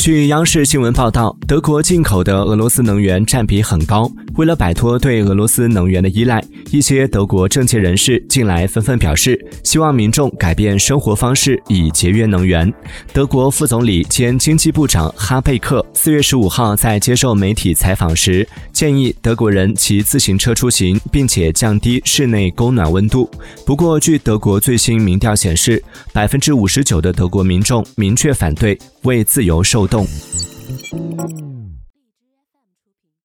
据央视新闻报道，德国进口的俄罗斯能源占比很高。为了摆脱对俄罗斯能源的依赖，一些德国政界人士近来纷纷表示，希望民众改变生活方式，以节约能源。德国副总理兼经济部长哈贝克四月十五号在接受媒体采访时，建议德国人骑自行车出行，并且降低室内供暖温度。不过，据德国最新民调显示，百分之五十九的德国民众明确反对为自由受冻。